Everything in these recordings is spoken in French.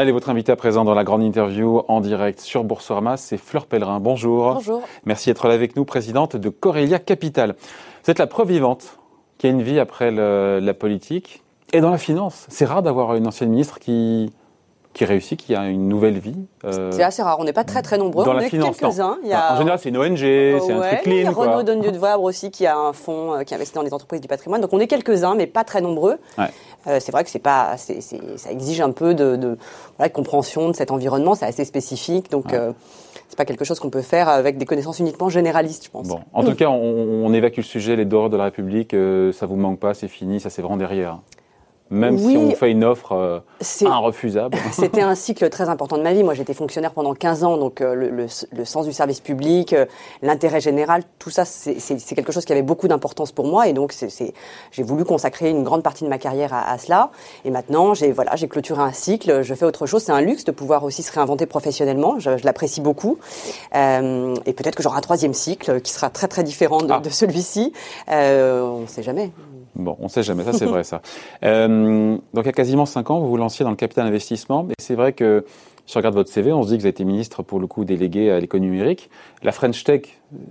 Allez, votre invité à présent dans la grande interview en direct sur Boursorama, c'est Fleur Pellerin. Bonjour. Bonjour. Merci d'être là avec nous, présidente de Corelia Capital. Vous êtes la preuve vivante qu'il y a une vie après la politique et dans la finance. C'est rare d'avoir une ancienne ministre qui qui réussit, qui a une nouvelle vie. Euh, c'est assez rare. On n'est pas très très nombreux. Dans on la est finance, quelques-uns. En général, c'est une ONG, c'est un truc clean. Il y a Renaud Dondieu de Vabre aussi qui a un fonds euh, qui investit dans les entreprises du patrimoine. Donc on est quelques-uns, mais pas très nombreux. C'est vrai que c'est pas, ça exige un peu de, de compréhension de cet environnement. C'est assez spécifique, donc. Euh, c'est pas quelque chose qu'on peut faire avec des connaissances uniquement généralistes, je pense. Bon, en tout cas, on, on, évacue le sujet, les dehors de la République, ça vous manque pas, c'est fini, ça c'est vraiment derrière même si on fait une offre euh, irrefusable. C'était un cycle très important de ma vie. Moi, j'étais fonctionnaire pendant 15 ans, donc euh, le, le, sens du service public, euh, l'intérêt général, tout ça, c'est quelque chose qui avait beaucoup d'importance pour moi. Et donc, j'ai voulu consacrer une grande partie de ma carrière à, cela. Et maintenant, j'ai voilà, j'ai clôturé un cycle, je fais autre chose. C'est un luxe de pouvoir aussi se réinventer professionnellement. Je, je l'apprécie beaucoup. Euh, et peut-être que j'aurai un troisième cycle qui sera très très différent de, ah. de celui-ci. on ne sait jamais. Bon, on ne sait jamais, ça c'est vrai ça. Euh, donc il y a quasiment cinq ans, vous vous lanciez dans le capital investissement, et c'est vrai que si on regarde votre CV, on se dit que vous avez été ministre pour le coup délégué à l'économie numérique. La French Tech,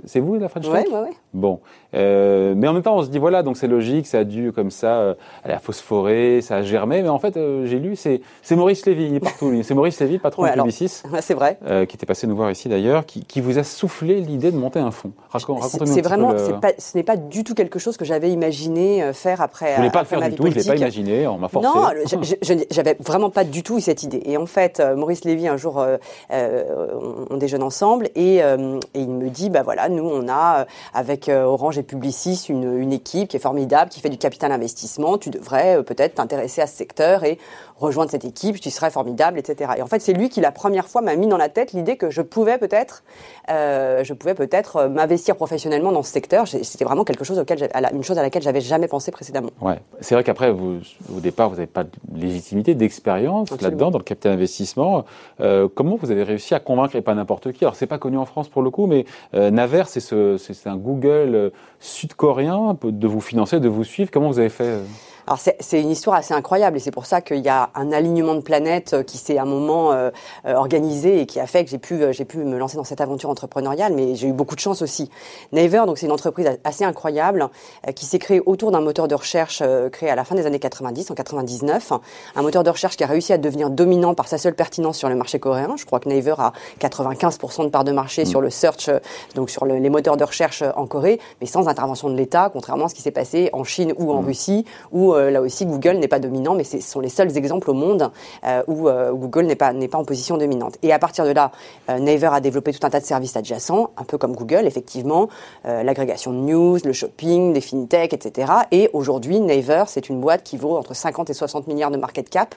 c'est vous la French Tech Oui, oui, oui. Bon. Euh, mais en même temps, on se dit, voilà, donc c'est logique, ça a dû comme ça euh, aller à phosphorer, ça a germé. Mais en fait, euh, j'ai lu, c'est Maurice Lévy, il est partout. C'est Maurice Lévy, patron de Publicis. C'est vrai. Euh, qui était passé nous voir ici d'ailleurs, qui, qui, vous a soufflé l'idée de monter un fonds. C'est vraiment, pas, ce n'est pas du tout quelque chose que j'avais imaginé faire après. Vous voulez pas le faire du tout, je l'ai pas imaginé, on m'a forcé. Non, j'avais vraiment pas du tout eu cette idée. Et en fait, Maurice Lévy, un jour, on, déjeune ensemble et, et il me dit, bah, voilà, nous on a euh, avec euh, Orange et Publicis une, équipe qui est formidable, qui fait du capital investissement. Tu devrais euh, peut-être t'intéresser à ce secteur et rejoindre cette équipe, tu serais formidable, etc. Et en fait, c'est lui qui la première fois m'a mis dans la tête l'idée que je pouvais peut-être, euh, je pouvais peut-être m'investir professionnellement dans ce secteur. C'était vraiment quelque chose auquel, une chose à laquelle j'avais jamais pensé précédemment. Ouais, c'est vrai qu'après, au départ, vous n'avez pas de légitimité, d'expérience là-dedans dans le capital investissement. Euh, comment vous avez réussi à convaincre et pas n'importe qui? Alors, c'est pas connu en France pour le coup, mais euh, Naver, c'est ce, un Google euh, sud-coréen de vous financer, de vous suivre. Comment vous avez fait euh? Alors c'est une histoire assez incroyable et c'est pour ça qu'il y a un alignement de planètes euh, qui s'est à un moment euh, euh, organisé et qui a fait que j'ai pu j'ai pu me lancer dans cette aventure entrepreneuriale. Mais j'ai eu beaucoup de chance aussi. Naver, donc c'est une entreprise assez incroyable qui s'est créée autour d'un moteur de recherche créé à la fin des années 90, en 99, un moteur de recherche qui a réussi à devenir dominant par sa seule pertinence sur le marché coréen. Je crois que Naver a 95% de part de marché mm. sur le search, donc sur les moteurs de recherche en Corée, mais sans intervention de l'État, contrairement à ce qui s'est passé en Chine ou en mm. Russie, où euh, là aussi, Google n'est pas dominant, mais ce sont les seuls exemples au monde euh, euh, où Google n'est pas, n'est pas en position dominante. Et à partir de là, Naver a développé tout un tas de services adjacents, un peu comme Google, effectivement, l'agrégation de news, le shopping, des fintech, etc. Et aujourd'hui, Naver, c'est une boîte qui vaut entre 50 et 60 milliards de market cap.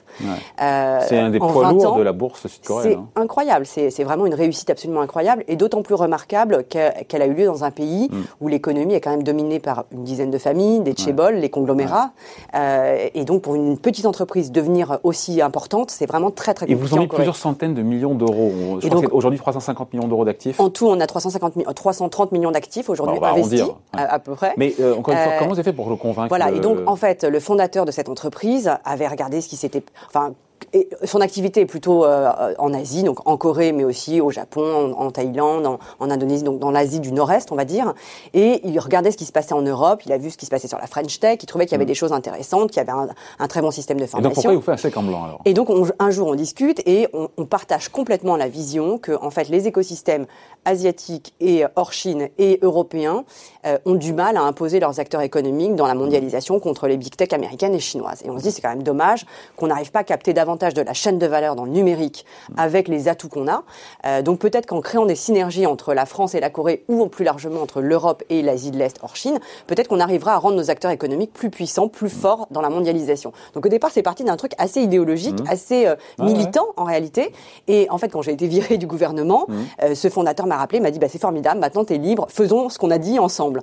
c'est un des poids lourds de la bourse sud-coréenne. C'est hein. incroyable, c'est vraiment une réussite absolument incroyable et d'autant plus remarquable qu'elle a eu lieu dans un pays mm. où l'économie est quand même dominée par une dizaine de familles, des chaebols, les conglomérats. Euh, et donc, pour une petite entreprise devenir aussi importante, c'est vraiment très, très compliqué. Et vous en avez plusieurs centaines de millions d'euros. Aujourd'hui, 350 millions d'euros d'actifs. En tout, on a 350 330 millions d'actifs aujourd'hui investis, à, peu près. Mais euh, encore une fois, euh, comment vous avez fait pour le convaincre Voilà, et donc, en fait, le fondateur de cette entreprise avait regardé ce qui s'était... Enfin, et son activité est plutôt euh, en Asie, donc en Corée, mais aussi au Japon, en, Thaïlande, en, Indonésie, donc dans l'Asie du Nord-Est, on va dire. Et il regardait ce qui se passait en Europe, il a vu ce qui se passait sur la French Tech, il trouvait qu'il y avait mm. des choses intéressantes, qu'il y avait un, très bon système de formation. Et donc pourquoi il vous fait un chèque en blanc alors? Et donc un jour on discute et on, on, partage complètement la vision que en fait les écosystèmes asiatiques et hors Chine et européens euh, ont du mal à imposer leurs acteurs économiques dans la mondialisation contre les big tech américaines et chinoises. Et on se dit c'est quand même dommage qu'on n'arrive pas à capter davantage de la chaîne de valeur dans le numérique avec les atouts qu'on a. Euh, donc peut-être qu'en créant des synergies entre la France et la Corée ou plus largement entre l'Europe et l'Asie de l'Est hors Chine, peut-être qu'on arrivera à rendre nos acteurs économiques plus puissants, plus forts dans la mondialisation. Donc au départ, c'est parti d'un truc assez idéologique, mmh. assez euh, militant en réalité. Et en fait, quand j'ai été viré du gouvernement, mmh. euh, ce fondateur m'a rappelé, m'a dit bah, c'est formidable, maintenant tu es libre, faisons ce qu'on a dit ensemble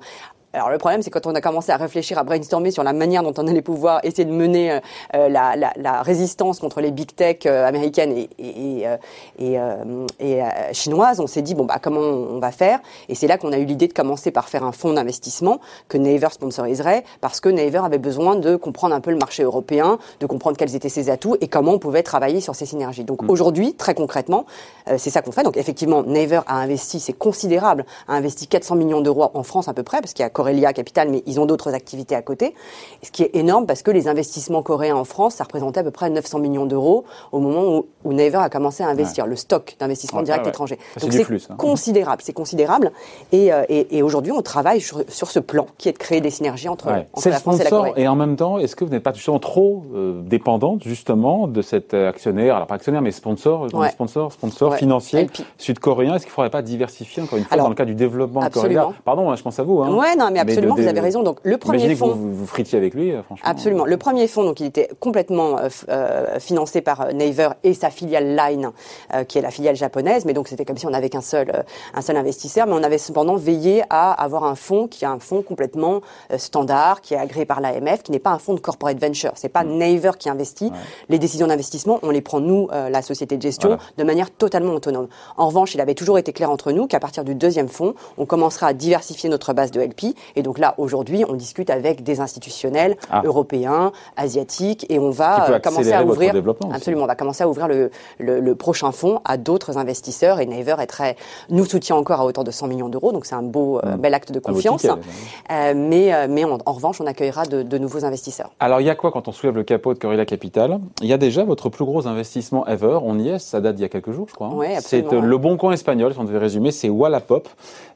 alors le problème, c'est quand on a commencé à réfléchir, à brainstormer sur la manière dont on allait pouvoir essayer de mener euh, euh, la, la, la, résistance contre les big tech euh, américaines et, et, et, et chinoises, on s'est dit bon bah comment on va faire? Et c'est là qu'on a eu l'idée de commencer par faire un fonds d'investissement que Naver sponsoriserait parce que Naver avait besoin de comprendre un peu le marché européen, de comprendre quels étaient ses atouts et comment on pouvait travailler sur ces synergies. Donc mm. aujourd'hui, très concrètement, c'est ça qu'on fait. Donc effectivement, Naver a investi, c'est considérable, a investi 400 millions d'euros en France à peu près parce qu'il y a Corelia Capital, mais ils ont d'autres activités à côté. Ce qui est énorme parce que les investissements coréens en France, ça représentait à peu près 900 millions d'euros au moment où, Naver a commencé à investir, le stock d'investissement direct étranger. Donc c'est hein. considérable, c'est considérable. Et, euh, et, et aujourd'hui, on travaille sur, sur, ce plan qui est de créer des synergies entre, entre la France et la Corée. Et en même temps, est-ce que vous n'êtes pas justement trop euh, dépendante justement de cet actionnaire, alors pas actionnaire, mais sponsor, sponsor, sponsor financier sud-coréen Est-ce qu'il ne faudrait pas diversifier encore une fois dans le cas du développement Coréa Pardon, hein, je pense à vous. Hein. Ouais, non, mais absolument, vous avez raison. Donc le premier fonds, vous, vous, fritiez avec lui, euh, franchement. Absolument. Le premier fonds, donc il était complètement euh, euh financé par euh, Naver et sa filiale Line, euh, qui est la filiale japonaise. Mais donc c'était comme si on n'avait qu'un seul, un seul investisseur. Mais on avait cependant veillé à avoir un fonds qui est un fonds complètement standard, qui est agréé par l'AMF, qui n'est pas un fonds de corporate venture. C'est pas mm. Naver qui investit. Les décisions d'investissement, on les prend nous, la société de gestion, de manière totalement autonome. En revanche, il avait toujours été clair entre nous qu'à partir du deuxième fonds, on commencera à diversifier notre base de LP. Et donc là, aujourd'hui, on discute avec des institutionnels ah. européens, asiatiques, et on va euh, commencer à ouvrir. Absolument, on va commencer à ouvrir le, le, prochain fonds à d'autres investisseurs. Et Naver est très, nous soutient encore à hauteur de 100 millions d'euros, donc c'est un beau, euh, hmm. bel acte de confiance. Euh, mais, mais en, revanche, on accueillera de, nouveaux investisseurs. Alors, il y a quoi quand on soulève le capot de Corilla Capital? Il y a déjà votre plus gros investissement ever. On y est, ça date d'il y a quelques jours, je crois. Hein. c'est le bon coin espagnol, si on devait résumer, c'est Wallapop.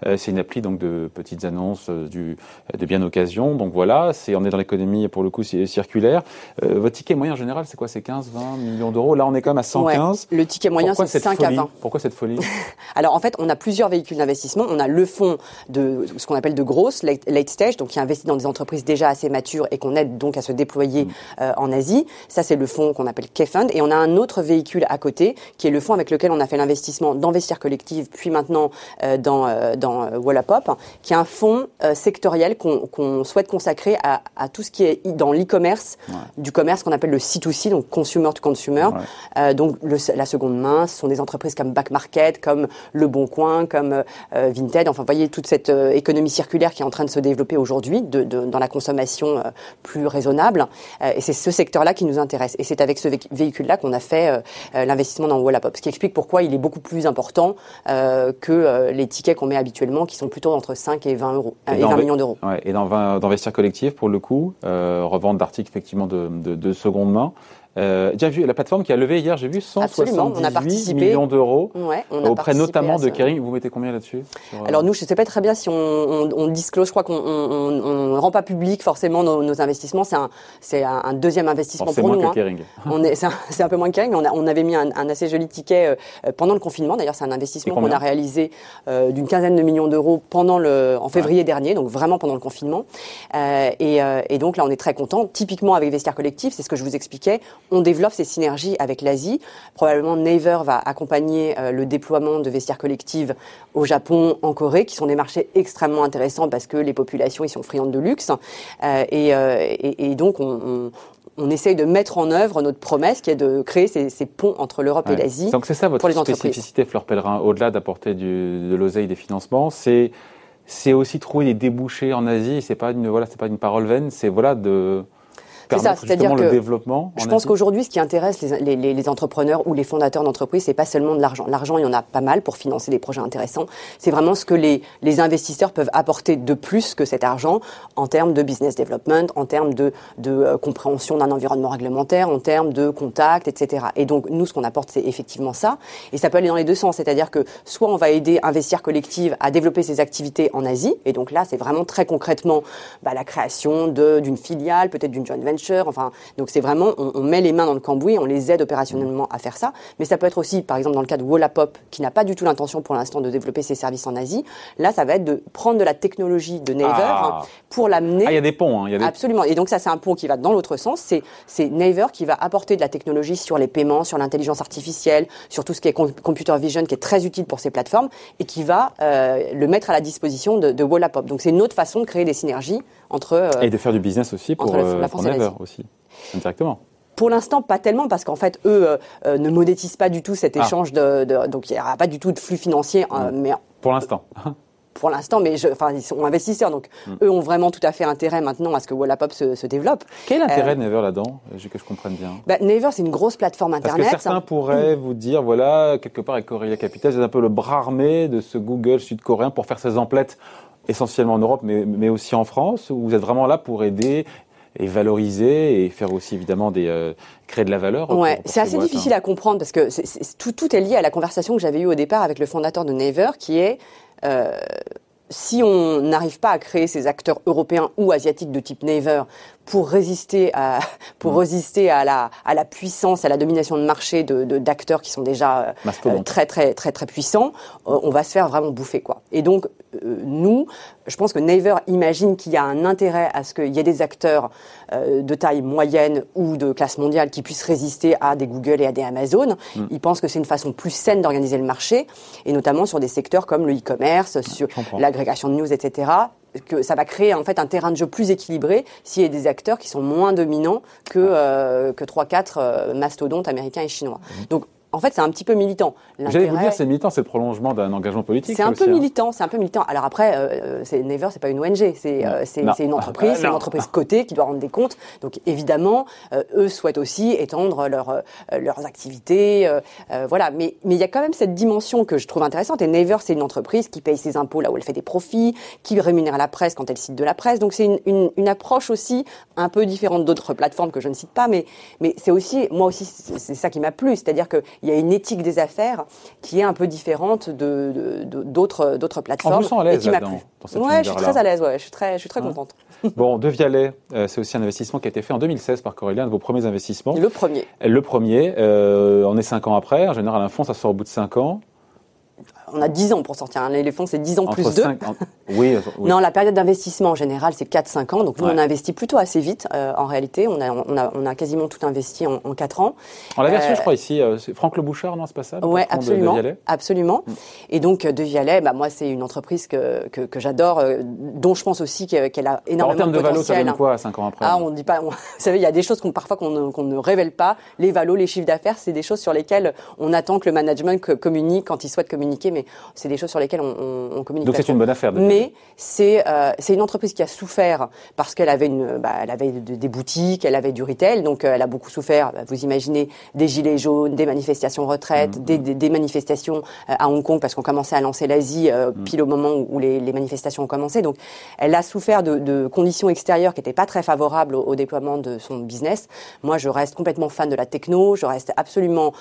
c'est une appli donc de petites annonces du, de bien occasion. Donc voilà, c'est on est dans l'économie pour le coup circulaire. Euh, votre ticket moyen en général, c'est quoi? C'est 15, 20 millions d'euros? Là, on est quand même à 115. le ticket moyen, c'est 5 à 20. Pourquoi cette folie? Alors en fait, on a plusieurs véhicules d'investissement. On a le fonds de ce qu'on appelle de grosses late, stage, donc qui investit dans des entreprises déjà assez matures et qu'on aide donc à se déployer mm. euh, en Asie. Ça, c'est le fonds qu'on appelle K-Fund. Et on a un autre véhicule à côté, qui est le fonds avec lequel on a fait l'investissement d'Investir Collective, puis maintenant euh, dans, dans Wallapop, qui est un fonds sectoriel qu'on souhaite consacrer à, à, tout ce qui est dans l'e-commerce, du commerce qu'on appelle le C2C, donc consumer to consumer. Euh, donc le, la seconde main, ce sont des entreprises comme Back Market, comme Le Bon Coin, comme euh, Vinted. Enfin, vous voyez toute cette euh, économie circulaire qui est en train de se développer aujourd'hui dans la consommation plus raisonnable. Et c'est ce secteur-là qui nous intéresse. Et c'est avec ce véhicule-là qu'on a fait l'investissement dans Wallapop, ce qui explique pourquoi il est beaucoup plus important que les tickets qu'on met habituellement, qui sont plutôt entre 5 et 20 euros, et, 20 millions d'euros. Ouais, et dans, dans Investir Collectif, pour le coup, revente d'articles effectivement de, de, de seconde main. Euh, déjà vu la plateforme qui a levé hier, j'ai vu 178 millions d'euros ouais, auprès notamment de Kering. Vous mettez combien là-dessus euh, Alors nous, je ne sais pas très bien si on, on, on disclose. Je crois qu'on ne rend pas public forcément nos, nos investissements. C'est un, c'est un, deuxième investissement pour moins nous. Que hein. Kering. On est, c'est un, un, peu moins que Kering, mais on, a, on avait mis un, un assez joli ticket euh, pendant le confinement. D'ailleurs, c'est un investissement qu'on a réalisé euh, d'une quinzaine de millions d'euros pendant le, en février ouais. dernier, donc vraiment pendant le confinement. Euh, et, euh, et, donc là, on est très content. Typiquement avec Vestiaire Collectif, c'est ce que je vous expliquais on développe ces synergies avec l'Asie. Probablement Naver va accompagner euh, le déploiement de vestiaires collectives au Japon, en Corée, qui sont des marchés extrêmement intéressants parce que les populations y sont friandes de luxe. Euh, et, euh, et, et, donc on, on, on, essaye de mettre en œuvre notre promesse qui est de créer ces, ces ponts entre l'Europe ouais. et l'Asie. Donc c'est ça votre spécificité, Fleur Pellerin, au-delà d'apporter de l'oseille des financements, c'est c'est aussi trouver des débouchés en Asie. C'est pas une voilà, c'est pas une parole vaine. C'est voilà de c'est ça, c'est-à-dire que le développement. Je pense qu'aujourd'hui, ce qui intéresse les, les, les entrepreneurs ou les fondateurs d'entreprises, c'est pas seulement de l'argent. L'argent, il y en a pas mal pour financer des projets intéressants. C'est vraiment ce que les, les investisseurs peuvent apporter de plus que cet argent en termes de business development, en termes de, de euh, compréhension d'un environnement réglementaire, en termes de contact, etc. Et donc, nous, ce qu'on apporte, c'est effectivement ça. Et ça peut aller dans les deux sens. C'est-à-dire que soit on va aider Investir Collective à développer ses activités en Asie. Et donc là, c'est vraiment très concrètement bah, la création d'une filiale, peut-être d'une joint venture Enfin, donc c'est vraiment, on, met les mains dans le cambouis, on les aide opérationnellement à faire ça. Mais ça peut être aussi, par exemple, dans le cas de Wallapop, qui n'a pas du tout l'intention pour l'instant de développer ses services en Asie. Là, ça va être de prendre de la technologie de Naver ah. pour l'amener. Ah, il y a des ponts. Hein, y a des... Absolument. Et donc ça, c'est un pont qui va dans l'autre sens. C'est c'est Naver qui va apporter de la technologie sur les paiements, sur l'intelligence artificielle, sur tout ce qui est computer vision, qui est très utile pour ces plateformes, et qui va euh, le mettre à la disposition de, de Wallapop. Donc c'est une autre façon de créer des synergies entre euh, et de faire du business aussi pour, la, euh, France Naver aussi indirectement. Pour l'instant, pas tellement, parce qu'en fait, eux ne monétisent pas du tout cet ah. échange de, donc il n'y aura pas du tout de flux financier. mais pour l'instant. pour l'instant, mais je, enfin, ils sont investisseurs, donc hmm. eux ont vraiment tout à fait intérêt maintenant à ce que Wallapop se, se développe. Quel est l'intérêt de Naver là-dedans? Que je comprenne bien. Bah, Naver, c'est une grosse plateforme internet. Parce que certains pourraient vous dire, voilà, quelque part avec Corélia Capital, c'est un peu le bras armé de ce Google sud-coréen pour faire ses emplettes essentiellement en Europe, mais, mais aussi en France, où vous êtes vraiment là pour aider et valoriser et faire aussi évidemment des euh, créer de la valeur. Ouais, c'est assez difficile hein. à comprendre parce que tout, tout est lié à la conversation que j'avais eue au départ avec le fondateur de Naver, qui est euh, si on n'arrive pas à créer ces acteurs européens ou asiatiques de type Naver pour résister à pour mm. résister à la à la puissance à la domination de marché de d'acteurs qui sont déjà euh, très très très très puissants euh, on va se faire vraiment bouffer quoi et donc euh, nous je pense que Naver imagine qu'il y a un intérêt à ce qu'il y ait des acteurs de taille moyenne ou de classe mondiale qui puissent résister à des Google et à des Amazon. Mm. Ils pensent que c'est une façon plus saine d'organiser le marché, et notamment sur des secteurs comme le e-commerce, sur l'agrégation de news, etc que ça va créer en fait un terrain de jeu plus équilibré s'il y a des acteurs qui sont moins dominants que euh, que trois quatre euh, mastodontes américains et chinois. Mmh. Donc en fait, c'est un petit peu militant. J'allais vous dire, c'est militant, c'est le prolongement d'un engagement politique. C'est un peu hein. militant, c'est un peu militant. Alors après, euh, c'est Never, c'est pas une ONG, c'est euh, c'est une entreprise, c'est une entreprise cotée qui doit rendre des comptes. Donc évidemment, euh, eux souhaitent aussi étendre leur, euh, leurs activités, voilà. Mais mais il y a quand même cette dimension que je trouve intéressante. Et Never, c'est une entreprise qui paye ses impôts là où elle fait des profits, qui rémunère la presse quand elle cite de la presse. Donc c'est une, une, une, approche aussi un peu différente d'autres plateformes que je ne cite pas, mais mais c'est aussi moi aussi c'est ça qui m'a plu, c'est-à-dire que il y a une éthique des affaires qui est un peu différente de, d'autres, d'autres plateformes. On vous sent à l'aise là-dedans Ouais, je suis très à l'aise, ouais, je suis très, je suis très hein contente. Bon, De Vialet, euh, c'est aussi un investissement qui a été fait en 2016 par Corélia, un de vos premiers investissements. Le premier. Le premier, euh, on est cinq ans après. En général, un fonds, ça sort au bout de cinq ans on a 10 ans pour sortir un éléphant, c'est 10 ans plus 2. Oui, Non, la période d'investissement en général, c'est 4-5 ans. Donc nous, on a investi plutôt assez vite. Euh, en réalité, on a, on, a, on a quasiment tout investi en, en 4 ans. En la version, euh, je crois, ici, euh, c'est Franck Le Bouchard, non, c'est pas ça Oui, absolument. absolument. Mm. Et donc, De Vialet, bah, moi, c'est une entreprise que, que, que j'adore, dont je pense aussi qu'elle a énormément de potentiel. En termes de, valo, ça donne quoi 5 ans après Ah, on dit pas. vous savez, il y a des choses qu'on parfois qu'on ne, ne, révèle pas. Les valos, les chiffres d'affaires, c'est des choses sur lesquelles on attend que le management communique quand il souhaite communiquer, mais c'est des choses sur lesquelles on, on, communique. Donc c'est une bonne affaire. Mais c'est euh, c'est une entreprise qui a souffert parce qu'elle avait une bah, elle avait des boutiques, elle avait du retail, donc euh, elle a beaucoup souffert. Bah, vous imaginez des gilets jaunes, des manifestations retraite, mmh. des, des, des, manifestations euh, à Hong Kong parce qu'on commençait à lancer l'Asie mmh. pile au moment où les, les, manifestations ont commencé. Donc elle a souffert de, de conditions extérieures qui n'étaient pas très favorables au, au, déploiement de son business. Moi, je reste complètement fan de la techno. Je reste absolument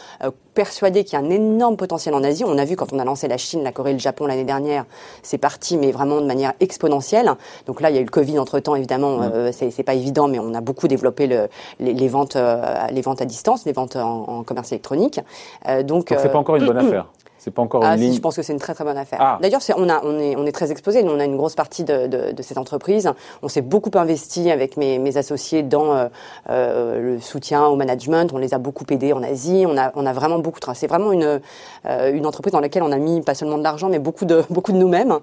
persuadée qu'il y a un énorme potentiel en Asie. On a vu quand on a lancé la Chine, la Corée, le Japon l'année dernière, c'est parti, mais vraiment de manière exponentielle. Donc là, il y a eu le Covid entre temps, évidemment, euh, c'est pas évident, mais on a beaucoup développé le, les, les, ventes, euh, les ventes à distance, les ventes en, en commerce électronique. Euh, donc, donc c'est pas encore une bonne affaire. C'est pas encore ah, une si, je pense que c'est une très très bonne affaire. Ah. D'ailleurs, on, a, on, est, on est très exposé. Nous, on a une grosse partie de, de, de cette entreprise. On s'est beaucoup investi avec mes, mes associés dans euh, euh, le soutien au management. On les a beaucoup aidés en Asie. On a, on a vraiment beaucoup. C'est vraiment une, euh, une entreprise dans laquelle on a mis pas seulement de l'argent, mais beaucoup de, beaucoup de nous-mêmes.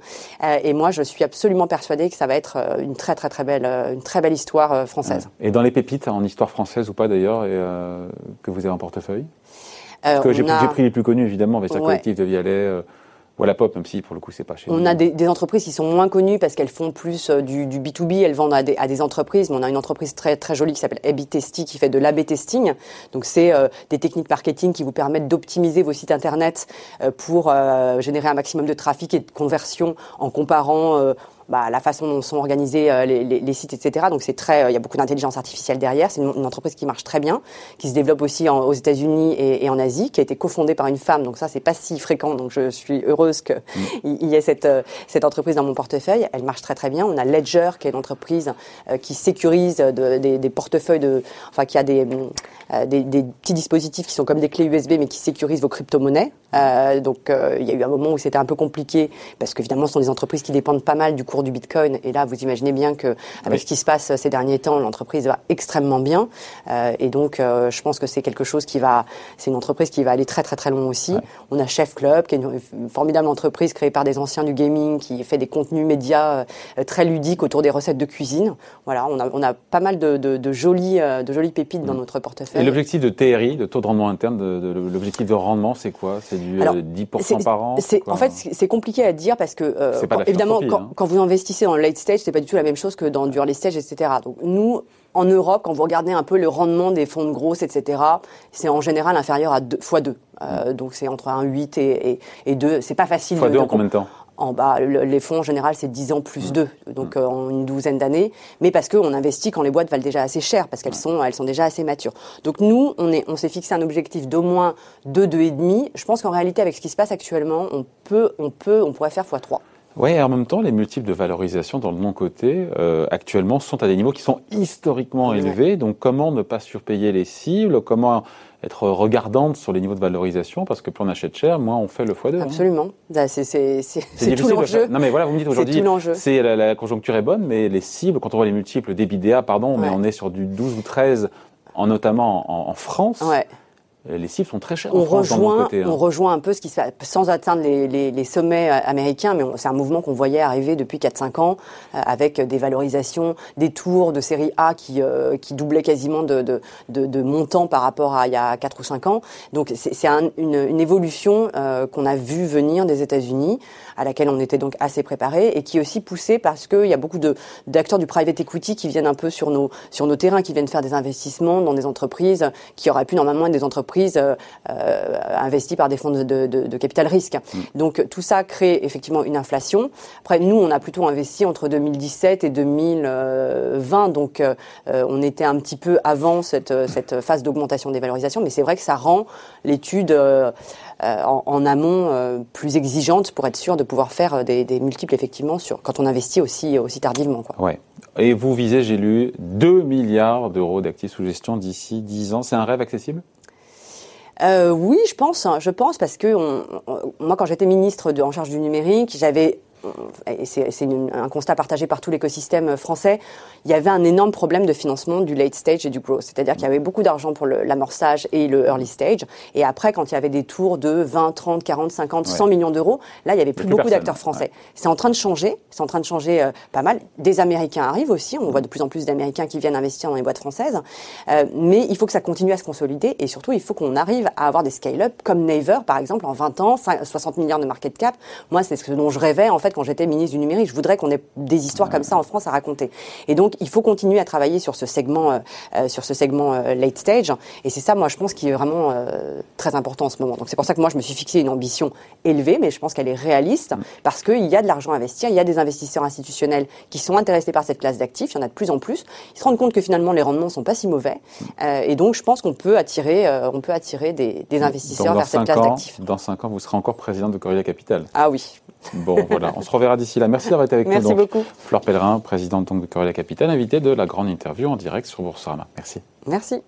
Et moi, je suis absolument persuadée que ça va être une très très très belle, une très belle histoire française. Et dans les pépites en histoire française ou pas d'ailleurs, que vous avez en portefeuille? Parce que j'ai pris les plus connus, évidemment, avec la collective de Vialet, euh, Wallapop, même si pour le coup, c'est pas chez On a des, des, entreprises qui sont moins connues parce qu'elles font plus euh, du, du, B2B, elles vendent à des, à des, entreprises. Mais on a une entreprise très, très jolie qui s'appelle AB Testy qui fait de l'AB testing. Donc, c'est euh, des techniques marketing qui vous permettent d'optimiser vos sites internet euh, pour générer un maximum de trafic et de conversion en comparant bah, la façon dont sont organisés euh, les, les, les, sites, etc. Donc c'est très, il y a beaucoup d'intelligence artificielle derrière. C'est une, entreprise qui marche très bien, qui se développe aussi en, aux États-Unis et, et, en Asie, qui a été cofondée par une femme. Donc ça, c'est pas si fréquent. Donc je suis heureuse qu'il mm. il y ait cette, cette entreprise dans mon portefeuille. Elle marche très très bien. On a Ledger, qui est une entreprise qui sécurise de, des, des, portefeuilles de, enfin qui a des, des, des, petits dispositifs qui sont comme des clés USB, mais qui sécurisent vos crypto-monnaies. Euh, donc euh, il y a eu un moment où c'était un peu compliqué parce qu'évidemment ce sont des entreprises qui dépendent pas mal du cours du Bitcoin et là vous imaginez bien que avec ce qui se passe ces derniers temps l'entreprise va extrêmement bien euh, et donc euh, je pense que c'est quelque chose qui va c'est une entreprise qui va aller très très très loin aussi. On a Chef Club qui est une, formidable entreprise créée par des anciens du gaming qui fait des contenus médias euh, très ludiques autour des recettes de cuisine. Voilà, on a on a pas mal de, de, de jolies de jolies pépites dans mm. notre portefeuille. Et l'objectif de TRI, de taux de rendement interne, de, de l'objectif de rendement, c'est quoi? C'est du Alors, 10% par an? En fait, c'est compliqué à dire parce que, euh, évidemment, quand, hein. quand, vous investissez en late stage, c'est pas du tout la même chose que dans du early stage, etc. Donc, nous, en Europe, quand vous regardez un peu le rendement des fonds de grosse, etc., c'est en général inférieur à 2 fois 2. Euh, donc, c'est entre 1,8 et, et, et 2. C'est pas facile. Fois 2 en combien de temps? En bas, les fonds en général c'est 10 ans plus 2, donc euh, en une douzaine d'années, mais parce qu'on investit quand les boîtes valent déjà assez cher, parce qu'elles sont, elles sont déjà assez matures. Donc nous, on est, on s'est fixé un objectif d'au moins 2, 2,5. Je pense qu'en réalité, avec ce qui se passe actuellement, on peut, on peut, on pourrait faire x3. Oui, et en même temps, les multiples de valorisation dans le non-côté, euh, actuellement, sont à des niveaux qui sont historiquement élevés. Donc, comment ne pas surpayer les cibles? Comment être regardante sur les niveaux de valorisation? Parce que plus on achète cher, moins on fait le x2. Hein. Absolument. Bah, c'est tout l'enjeu. Non mais voilà, vous me dites aujourd'hui, c'est la, la, conjoncture est bonne, mais les cibles, quand on voit les multiples d'EBITDA, pardon, mais on est sur du 12 ou 13, en, notamment en, en France. Ouais. Euh, les cibles sont très chères. On, rejoint, côté, hein. on rejoint un peu ce qui se sans atteindre les, les, les sommets euh, américains, mais c'est un mouvement qu'on voyait arriver depuis 4-5 ans, euh, avec des valorisations, des tours de série A qui, qui doublaient quasiment de, de, de, de, montant par rapport à il y a 4 ou 5 ans. Donc c'est un, une, une, évolution qu'on a vu venir des États-Unis, à laquelle on était donc assez préparé, et qui est aussi poussée parce qu'il y a beaucoup d'acteurs du private equity qui viennent un peu sur nos, sur nos terrains, qui viennent faire des investissements dans des entreprises qui auraient pu normalement être des entreprises entreprises euh, euh par des fonds de, de, de capital risque. Mm. Donc tout ça crée effectivement une inflation. Après, nous, on a plutôt investi entre 2017 et 2020, donc euh, on était un petit peu avant cette, cette phase d'augmentation des valorisations, mais c'est vrai que ça rend l'étude euh, en, en, amont plus exigeante pour être sûr de pouvoir faire des, des, multiples effectivement sur quand on investit aussi aussi tardivement. Quoi. Ouais. Et vous visez, j'ai lu, 2 milliards d'euros d'actifs sous gestion d'ici 10 ans. C'est un rêve accessible? Euh, oui, je pense. Hein, je pense parce que moi, quand j'étais ministre en charge du numérique, j'avais et c'est un constat partagé par tout l'écosystème français, il y avait un énorme problème de financement du late stage et du growth. C'est-à-dire qu'il y avait beaucoup d'argent pour l'amorçage et le early stage. Et après, quand il y avait des tours de 20, 30, 40, 50, 100 millions d'euros, là, il y avait plus, beaucoup d'acteurs français. C'est en train de changer. C'est en train de changer euh, pas mal. Des Américains arrivent aussi. On voit de plus en plus d'Américains qui viennent investir dans les boîtes françaises. Euh, mais il faut que ça continue à se consolider. Et surtout, il faut qu'on arrive à avoir des scale-up comme Naver, par exemple, en 20 ans, 60 milliards de market cap. Moi, c'est ce dont je rêvais, en fait, quand j'étais ministre du numérique. Je voudrais qu'on ait des histoires comme ça en France à raconter. Et donc, il faut continuer à travailler sur ce segment, euh, euh, sur ce segment euh, late stage. Et c'est ça, moi, je pense, qui est vraiment très important en ce moment. Donc, c'est pour ça que moi, je me suis fixé une ambition élevée, mais je pense qu'elle est réaliste parce qu'il y a de l'argent à investir, il y a des investisseurs institutionnels qui sont intéressés par cette classe d'actifs. Il y en a de plus en plus. Ils se rendent compte que finalement, les rendements sont pas si mauvais. et donc, je pense qu'on peut attirer, on peut attirer des, des investisseurs vers cette classe d'actifs. Dans cinq ans, vous serez encore présidente de Correa Capital. Ah oui. Bon, voilà. On se reverra d'ici là. Merci d'avoir été avec nous. Merci beaucoup. Fleur Pellerin, présidente donc de Corée Capitale, invitée de la grande interview en direct sur Boursorama. Merci. Merci.